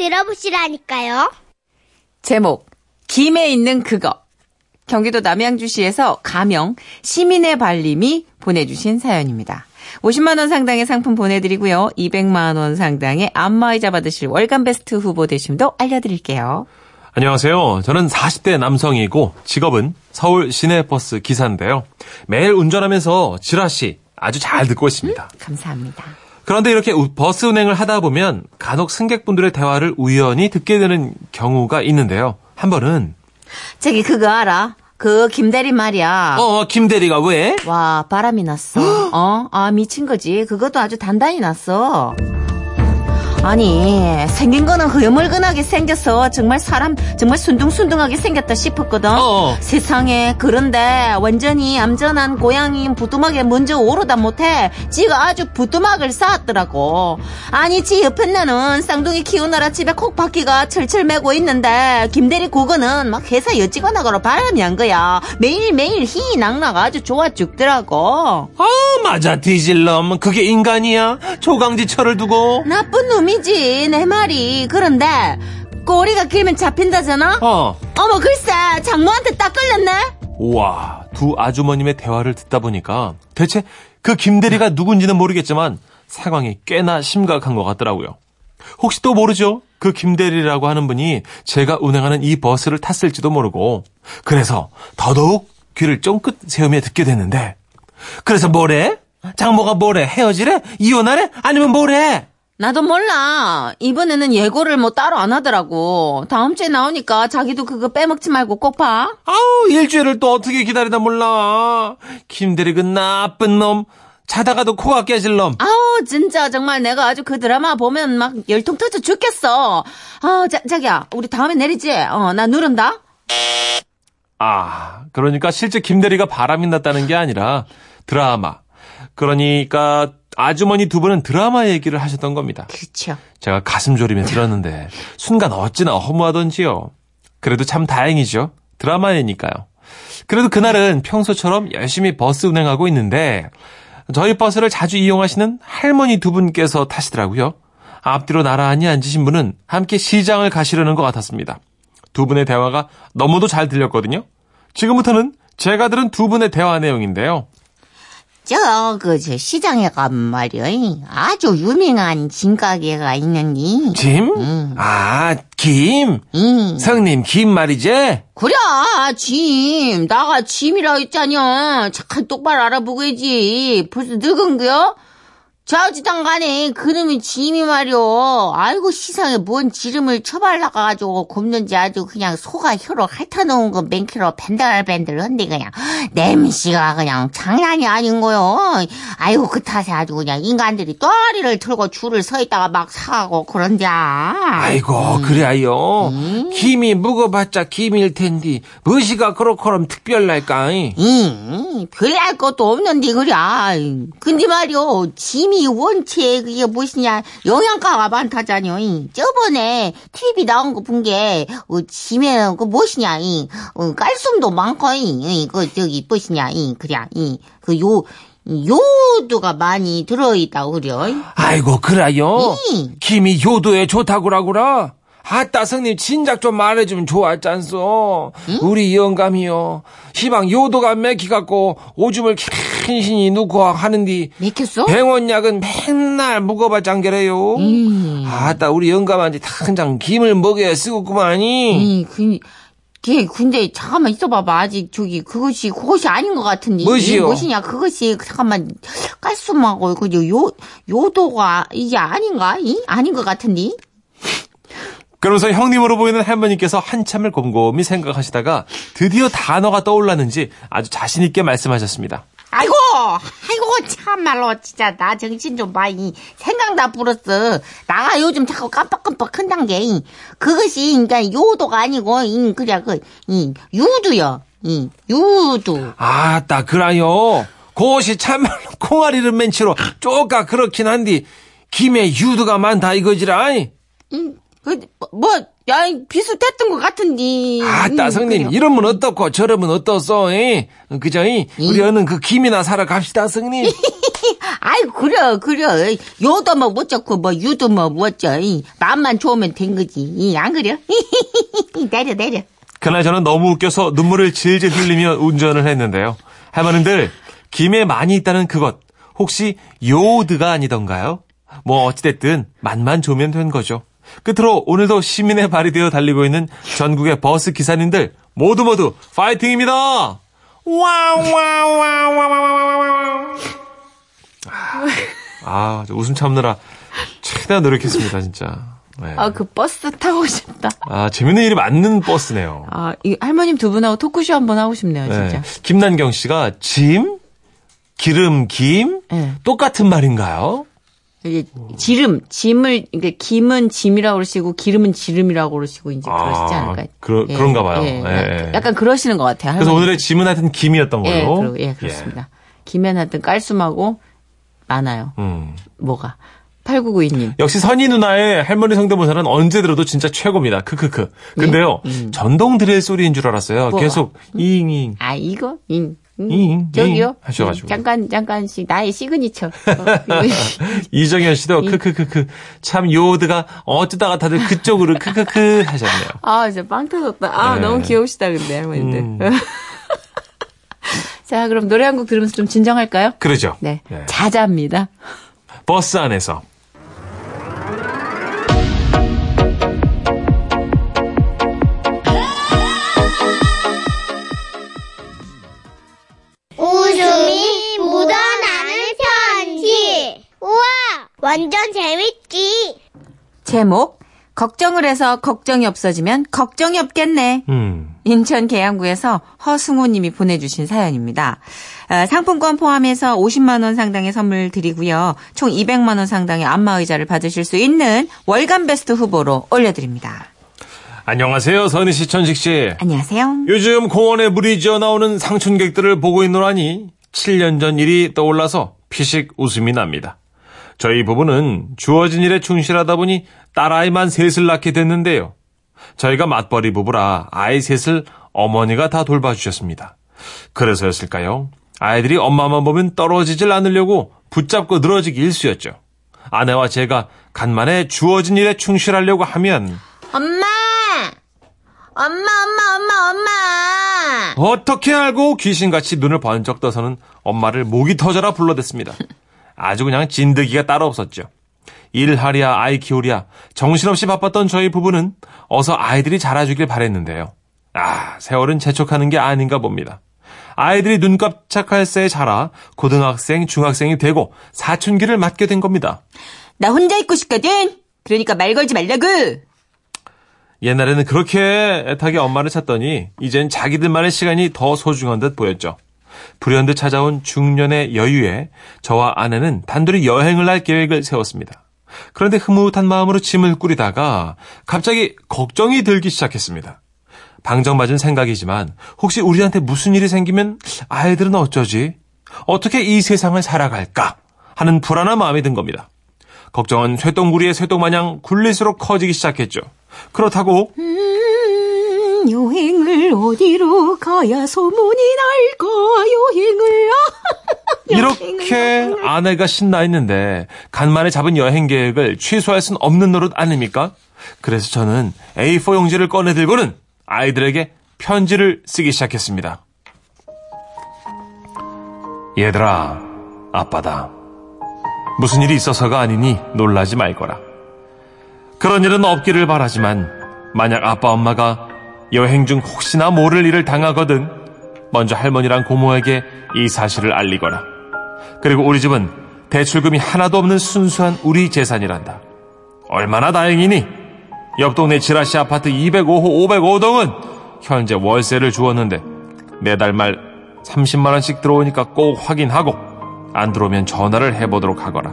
들어보시라니까요. 제목 김에 있는 그거 경기도 남양주시에서 가명 시민의 발림이 보내주신 사연입니다. 50만 원 상당의 상품 보내드리고요. 200만 원 상당의 안마의자 받으실 월간 베스트 후보 되심도 알려드릴게요. 안녕하세요. 저는 40대 남성이고 직업은 서울 시내버스 기사인데요. 매일 운전하면서 지라시 아주 잘 듣고 있습니다. 감사합니다. 그런데 이렇게 우- 버스 운행을 하다 보면 간혹 승객분들의 대화를 우연히 듣게 되는 경우가 있는데요. 한 번은 저기 그거 알아? 그 김대리 말이야. 어 김대리가 왜? 와 바람이 났어. 어? 아 미친 거지. 그것도 아주 단단히 났어. 아니 생긴 거는 흐물근하게 생겨서 정말 사람 정말 순둥순둥하게 생겼다 싶었거든. 어. 세상에 그런데 완전히 얌전한 고양이 부뚜막에 먼저 오르다 못해 지가 아주 부뚜막을 쌓았더라고. 아니 지 옆에 나는 쌍둥이 키우느라 집에 콕바퀴가 철철 매고 있는데 김대리 그거는 막 회사 여직원하고로 바람이 한 거야. 매일매일 희낙낙 아주 좋아 죽더라고. 아 맞아 뒤질놈 그게 인간이야 조강지 철을 두고 나쁜 놈이 지 내 말이. 그런데 꼬리가 길면 잡힌다잖아. 어 어머 글쎄 장모한테 딱 걸렸네. 우와, 두 아주머님의 대화를 듣다 보니까 대체 그 김대리가 누군지는 모르겠지만 상황이 꽤나 심각한 것 같더라고요. 혹시 또 모르죠? 그 김대리라고 하는 분이 제가 운행하는 이 버스를 탔을지도 모르고 그래서 더더욱 귀를 쫑긋 세우며 듣게 됐는데 그래서 뭐래? 장모가 뭐래? 헤어지래? 이혼하래? 아니면 뭐래? 나도 몰라. 이번에는 예고를 뭐 따로 안 하더라고. 다음 주에 나오니까 자기도 그거 빼먹지 말고 꼭 봐. 아우 일주일을 또 어떻게 기다리다 몰라. 김대리 그 나쁜 놈 자다가도 코가 깨질 놈. 아우 진짜 정말 내가 아주 그 드라마 보면 막 열통 터져 죽겠어. 아 자, 자기야 우리 다음에 내리지. 어 나 누른다. 아, 그러니까 실제 김대리가 바람이 났다는 게 아니라 드라마. 그러니까 아주머니 두 분은 드라마 얘기를 하셨던 겁니다. 그쵸. 제가 가슴 졸이며 들었는데 순간 어찌나 허무하던지요. 그래도 참 다행이죠. 드라마이니까요. 그래도 그날은 평소처럼 열심히 버스 운행하고 있는데 저희 버스를 자주 이용하시는 할머니 두 분께서 타시더라고요. 앞뒤로 나란히 앉으신 분은 함께 시장을 가시려는 것 같았습니다. 두 분의 대화가 너무도 잘 들렸거든요. 지금부터는 제가 들은 두 분의 대화 내용인데요. 저, 그, 저, 시장에 가면 말이야. 아주 유명한 짐가게가 있는데. 짐? 음. 아, 김? 음. 성님, 김 말이지? 그래 짐 나가 짐이라 했잖여. 잠깐 똑바로 알아보고 해지. 벌써 늙은 거야? 저지당 간에 그놈이 짐이 말이오. 아이고 시상에 뭔 지름을 쳐발라가지고 굽는지 아주 그냥 소가 혀로 핥아놓은 거 맹키로 밴들밴들 한데 그냥 냄새가 그냥 장난이 아닌 거요. 아이고 그 탓에 아주 그냥 인간들이 또아리를 틀고 줄을 서 있다가 막 사고 그런자. 아이고, 그래요. 김이 묵어봤자 김일 텐디, 무시가 그렇고럼 특별날까? 응, 별할 것도 없는데 그래. 근데 말이오, 짐이 원체 그게 무엇이냐 영양가가 많다잖여. 저번에 TV 나온 거 본 게 어, 짐에 그 무엇이냐, 이, 어, 깔숨도 많고, 이, 그 저기 무엇이냐, 이, 그래, 이, 그요 요도가 많이 들어있다고 그래요. 아이고, 그래요. 응. 김이 효도에 좋다구라구라. 아따, 성님, 진작 좀 말해주면 좋았잖소. 우리 영감이요. 희망 요도가 맥히갖고 오줌을 캔신히 누고 하는디. 맥혔어? 병원약은 맨날 묵어봤장게래요. 음. 아따, 우리 영감한테 당장 김을 먹여야 쓰겠구만이. 응, 그, 걔, 근데, 잠깐만 있어봐봐. 아직, 저기, 그것이, 그것이 아닌 것 같은데. 무엇이요? 무엇이냐, 그것이, 잠깐만, 깔숨하고, 그, 요, 요도가, 이게 아닌가? 이? 아닌 것 같은데? 그러면서 형님으로 보이는 할머니께서 한참을 곰곰이 생각하시다가 드디어 단어가 떠올랐는지 아주 자신있게 말씀하셨습니다. 아이고, 아이고, 참말로, 진짜, 나 정신 좀 봐, 이. 생각 다 불었어. 나가 요즘 자꾸 깜빡깜빡 한단 게, 이. 그것이, 그니까, 요도가 아니고, 이, 그래, 그, 이, 유두요. 이, 유두. 아 따, 그라요. 그것이 참말로 콩알이를 맨치로 쪼까 그렇긴 한디 김에 유두가 많다 이거지라. 음, 그, 뭐, 야, 비슷했던 것 같은데. 아따, 음, 성님, 그래요. 이러면 어떻고 저러면 어떻소? 이? 그저, 이? 우리 얼른 그 김이나 사러 갑시다, 성님. 아이, 아이 그래 그래 요도 뭐 못잡고 뭐 유도 뭐 못져 마음만 좋으면 된 거지 안 그래? 내려 내려 그날 저는 너무 웃겨서 눈물을 질질 흘리며 운전을 했는데요. 할머님들, 김에 많이 있다는 그것, 혹시 요오드가 아니던가요? 뭐 어찌됐든 맛만 좋으면 된 거죠. 끝으로 오늘도 시민의 발이 되어 달리고 있는 전국의 버스 기사님들 모두 모두 파이팅입니다! 와와와와와와와 아, 저 웃음 참느라 최대한 노력했습니다, 진짜. 네. 아, 그 버스 타고 싶다. 아, 재밌는 일이 많는 버스네요. 아, 이 할머님 두 분하고 토크쇼 한번 하고 싶네요, 진짜. 네. 김난경 씨가 짐, 기름, 김 네. 똑같은 말인가요? 이게 지름, 짐을, 이게 김은 짐이라고 그러시고 기름은 지름이라고 그러시고 이제 그러시지 아, 않을까요? 그러- 그런가 봐요. 예, 예. 약간 그러시는 것 같아요. 그래서. 오늘의 짐은 하여튼 김이었던 예, 걸로. 그러, 예, 그렇 습니다. 김엔 하여튼 깔숨하고 많아요. 예. 음. 뭐가. 8992님. 역시 선희 누나의 할머니 성대모사는 언제 들어도 진짜 최고입니다. 크크크. 근데요, 전동 드릴 소리인 줄 알았어요. 예? 뭐가? 계속 잉잉. 아, 이거? 잉. 잉. 잉, 저기요? 잉 하셔가지고. 잉. 잠깐, 잠깐씩 나의 시그니처. 어, 이거. 이정현 씨도 크크크크. 참 요드가 어쩌다가 다들 그쪽으로 크크크 하셨네요. 아, 진짜 빵 터졌다. 아, 네. 너무 귀여우시다, 근데, 할머니들. 음. 자, 그럼 노래 한 곡 들으면서 좀 진정할까요? 그러죠. 네. 네. 자자입니다. 버스 안에서. 완전 재밌지. 제목, 걱정을 해서 걱정이 없어지면 걱정이 없겠네. 음. 인천 계양구에서 허승호 님이 보내주신 사연입니다. 아, 상품권 포함해서 50만 원 상당의 선물 드리고요. 총 200만 원 상당의 안마의자를 받으실 수 있는 월간 베스트 후보로 올려드립니다. 안녕하세요, 선희 씨, 천식 씨. 안녕하세요. 요즘 공원에 물이 지어 나오는 상춘객들을 보고 있노라니 7년 전 일이 떠올라서 피식 웃음이 납니다. 저희 부부는 주어진 일에 충실하다 보니 딸아이만 셋을 낳게 됐는데요. 저희가 맞벌이 부부라 아이 셋을 어머니가 다 돌봐주셨습니다. 그래서였을까요? 아이들이 엄마만 보면 떨어지질 않으려고 붙잡고 늘어지기 일쑤였죠. 아내와 제가 간만에 주어진 일에 충실하려고 하면 엄마 엄마 엄마 엄마 엄마 어떻게 알고 귀신같이 눈을 번쩍 떠서는 엄마를 목이 터져라 불러댔습니다. 아주 그냥 진드기가 따로 없었죠. 일하랴 아이 키우랴 정신없이 바빴던 저희 부부는 어서 아이들이 자라주길 바랬는데요. 아 세월은 재촉하는 게 아닌가 봅니다. 아이들이 눈 깜짝할 새에 자라 고등학생 중학생이 되고 사춘기를 맞게 된 겁니다. 나 혼자 있고 싶거든. 그러니까 말 걸지 말라고. 옛날에는 그렇게 애타게 엄마를 찾더니 이젠 자기들만의 시간이 더 소중한 듯 보였죠. 불현듯 찾아온 중년의 여유에 저와 아내는 단둘이 여행을 할 계획을 세웠습니다. 그런데 흐뭇한 마음으로 짐을 꾸리다가 갑자기 걱정이 들기 시작했습니다. 방정맞은 생각이지만 혹시 우리한테 무슨 일이 생기면 아이들은 어쩌지? 어떻게 이 세상을 살아갈까? 하는 불안한 마음이 든 겁니다. 걱정은 쇠똥구리의 쇠똥마냥 굴릴수록 커지기 시작했죠. 그렇다고 음, 여행을 어디로 가야 소문이 날까? 여행을 이렇게 아내가 신나 있는데 간만에 잡은 여행 계획을 취소할 순 없는 노릇 아닙니까? 그래서 저는 A4 용지를 꺼내 들고는 아이들에게 편지를 쓰기 시작했습니다. 얘들아, 아빠다. 무슨 일이 있어서가 아니니 놀라지 말거라. 그런 일은 없기를 바라지만 만약 아빠 엄마가 여행 중 혹시나 모를 일을 당하거든 먼저 할머니랑 고모에게 이 사실을 알리거라. 그리고 우리 집은 대출금이 하나도 없는 순수한 우리 재산이란다. 얼마나 다행이니? 옆 동네 지라시 아파트 205호 505동은 현재 월세를 주었는데 매달 말 30만원씩 들어오니까 꼭 확인하고 안 들어오면 전화를 해보도록 하거라.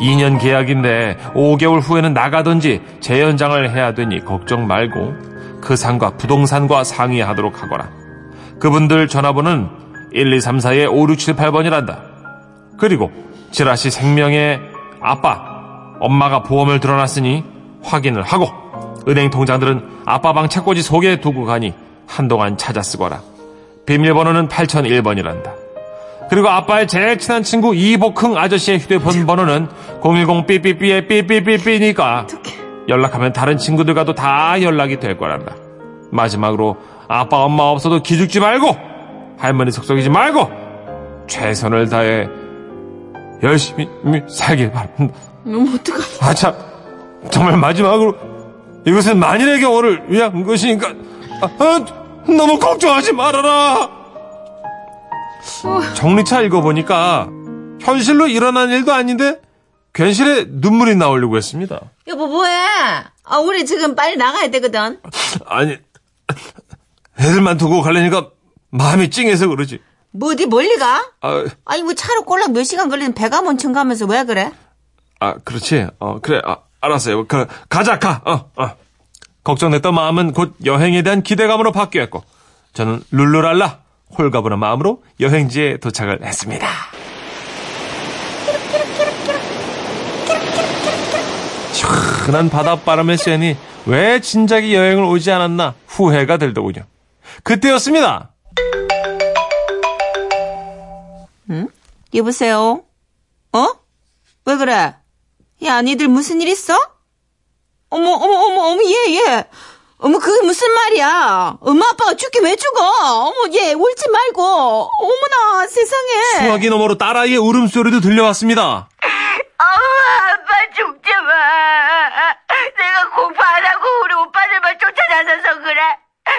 2년 계약인데 5개월 후에는 나가든지 재연장을 해야 되니 걱정 말고 그 상과 부동산과 상의하도록 하거라. 그분들 전화번호는 12342-5678번이란다. 그리고 지라시 생명의 아빠, 엄마가 보험을 들어놨으니 확인을 하고 은행 통장들은 아빠 방 책꽂이 속에 두고 가니 한동안 찾아 쓰거라. 비밀번호는 8001번이란다. 그리고 아빠의 제일 친한 친구 이복흥 아저씨의 휴대폰 번호는 010 삐삐삐의 삐삐삐삐니까 연락하면 다른 친구들과도 다 연락이 될 거란다. 마지막으로 아빠 엄마 없어도 기죽지 말고 할머니 속썩이지 말고 최선을 다해 열심히 살길 바랍니다. 너무 어떡하 아, 참. 정말 마지막으로 이것은 만인의 경우를 위한 것이니까 아, 아, 너무 걱정하지 말아라. 정리차 읽어보니까 현실로 일어난 일도 아닌데 괜시레 눈물이 나오려고 했습니다. 여보 뭐해? 아 우리 지금 빨리 나가야 되거든. 아니 애들만 두고 가려니까 마음이 찡해서 그러지. 뭐 어디 멀리 가? 아, 아니 뭐 차로 꼴랑 몇 시간 걸리는 배가 먼청 가면서 왜 그래? 아 그렇지. 어 그래. 아, 알았어요. 그, 가자 가. 어, 어. 걱정됐던 마음은 곧 여행에 대한 기대감으로 바뀌었고 저는 룰루랄라 홀가분한 마음으로 여행지에 도착을 했습니다. 시원한 바닷바람에 쐬니 왜 진작에 여행을 오지 않았나 후회가 들더군요. 그때였습니다. 여보세요? 어? 왜 그래? 야, 니들 무슨 일 있어? 어머, 어머, 어머, 어머, 얘, 얘. 어머, 그게 무슨 말이야? 엄마, 아빠가 죽긴 왜 죽어? 어머, 얘, 울지 말고. 어머나, 세상에. 수화기 너머로 딸아이의 울음소리도 들려왔습니다. 엄마, 죽지 마. 내가 공부 안 하고 우리 오빠들만 쫓아다녀서 그래.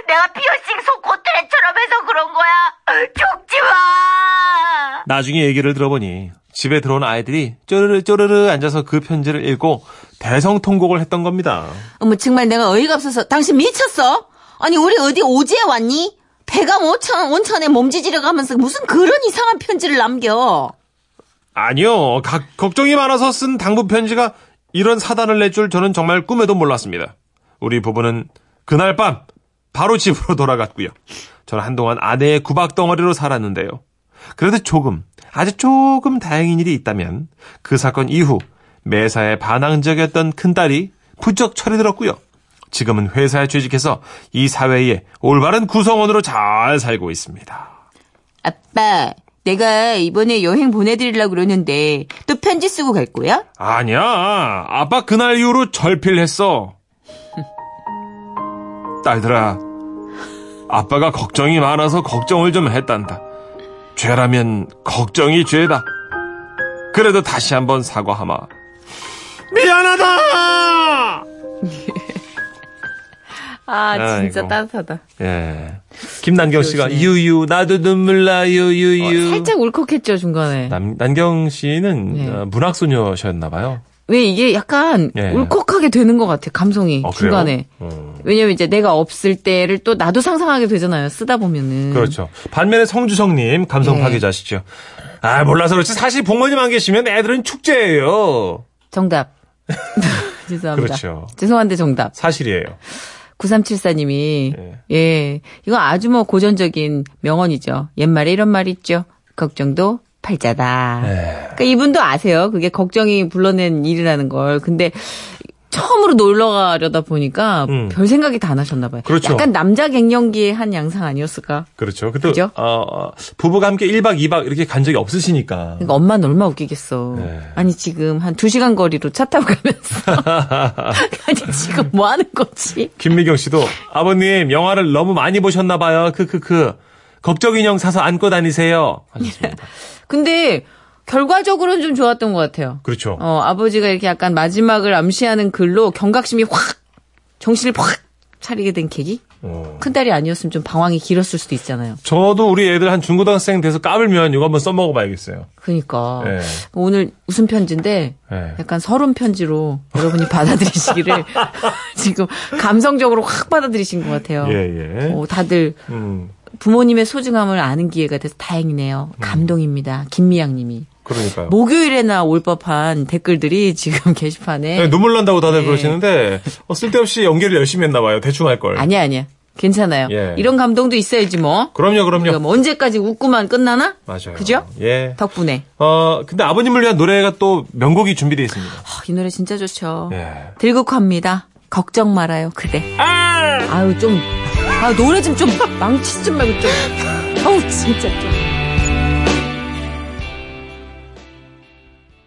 내가 피어싱 속콧대처럼 해서 그런 거야. 죽지 마. 나중에 얘기를 들어보니 집에 들어온 아이들이 쪼르르 쪼르르 앉아서 그 편지를 읽고 대성통곡을 했던 겁니다. 어머, 정말 내가 어이가 없어서. 당신 미쳤어? 아니, 우리 어디 오지에 왔니? 배가 온천, 온천에 몸지지려 가면서 무슨 그런 이상한 편지를 남겨. 아니요. 각- 걱정이 많아서 쓴 당부 편지가 이런 사단을 낼 줄 저는 정말 꿈에도 몰랐습니다. 우리 부부는 그날 밤 바로 집으로 돌아갔고요. 저는 한동안 아내의 구박덩어리로 살았는데요. 그래도 조금, 아주 조금 다행인 일이 있다면 그 사건 이후 매사에 반항적이었던 큰딸이 부쩍 철이 들었고요. 지금은 회사에 취직해서 이 사회의 올바른 구성원으로 잘 살고 있습니다. 아빠, 내가 이번에 여행 보내드리려고 그러는데 또 편지 쓰고 갈 거야? 아니야. 아빠 그날 이후로 절필했어. 딸들아, 아빠가 걱정이 많아서 걱정을 좀 했단다. 죄라면 걱정이 죄다. 그래도 다시 한번 사과하마. 미안하다! 아, 진짜 따뜻하다. 예. 김난경 씨가 유유, 나도 눈물 나요, 유유. 어, 살짝 울컥했죠, 중간에. 남, 난경 씨는 네. 어, 문학 소녀셨나 봐요. 왜 이게 약간 예. 울컥하게 되는 것 같아, 감성이. 어? 중간에. 어. 왜냐면 이제 내가 없을 때를 또 나도 상상하게 되잖아요, 쓰다 보면은. 그렇죠. 반면에 성주성님 감성 네. 파괴자시죠. 아 몰라서 그렇지 사실 부모님 안 계시면 애들은 축제예요. 정답. 죄송합니다. 그렇죠. 죄송한데 정답. 사실이에요. 9374님이, 예. 예. 이거 아주 뭐 고전적인 명언이죠. 옛말에 이런 말이 있죠. 걱정도 팔자다. 네. 그러니까 이분도 아세요. 그게 걱정이 불러낸 일이라는 걸. 근데 처음으로 놀러 가려다 보니까 음. 별 생각이 다 나셨나 봐요. 그렇죠. 약간 남자 갱년기의 한 양상 아니었을까? 그렇죠. 그때 그죠? 어, 어, 부부가 함께 1박 2박 이렇게 간 적이 없으시니까. 그러니까 엄마는 얼마 웃기겠어. 네. 아니 지금 한 2시간 거리로 차 타고 가면서 아니 지금 뭐 하는 거지? 김미경 씨도 아버님 영화를 너무 많이 보셨나 봐요. 크크크. 걱정 인형 사서 안고 다니세요. 하셨습니다. 근데 결과적으로는 좀 좋았던 것 같아요. 그렇죠. 어, 아버지가 이렇게 약간 마지막을 암시하는 글로 경각심이 확, 정신을 확 차리게 된 계기? 어. 큰딸이 아니었으면 좀 방황이 길었을 수도 있잖아요. 저도 우리 애들 한 중고등학생 돼서 까불면 이거 한번 써먹어 봐야겠어요. 그러니까. 예. 오늘 웃음 편지인데 예. 약간 서른 편지로 여러분이 받아들이시기를 지금 감성적으로 확 받아들이신 것 같아요. 예, 예. 어, 다들 음, 부모님의 소중함을 아는 기회가 돼서 다행이네요. 감동입니다. 김미양 님이. 그러니까요. 목요일에나 올 법한 댓글들이 지금 게시판에 네, 눈물 난다고 다들 네. 그러시는데 어, 쓸데없이 연기를 열심히 했나 봐요. 대충 할 걸. 아니야 아니야 괜찮아요. 예. 이런 감동도 있어야지 뭐. 그럼요, 그럼요. 우리가 뭐 언제까지 웃고만 끝나나? 맞아요. 그죠? 예. 덕분에 어, 근데 아버님을 위한 노래가 또 명곡이 준비되어 있습니다. 아, 이 노래 진짜 좋죠. 예. 들국화입니다. 걱정 말아요 그대. 아유 좀 아, 노래 좀 좀 망치지 좀 말고 좀. 어우 진짜 좀.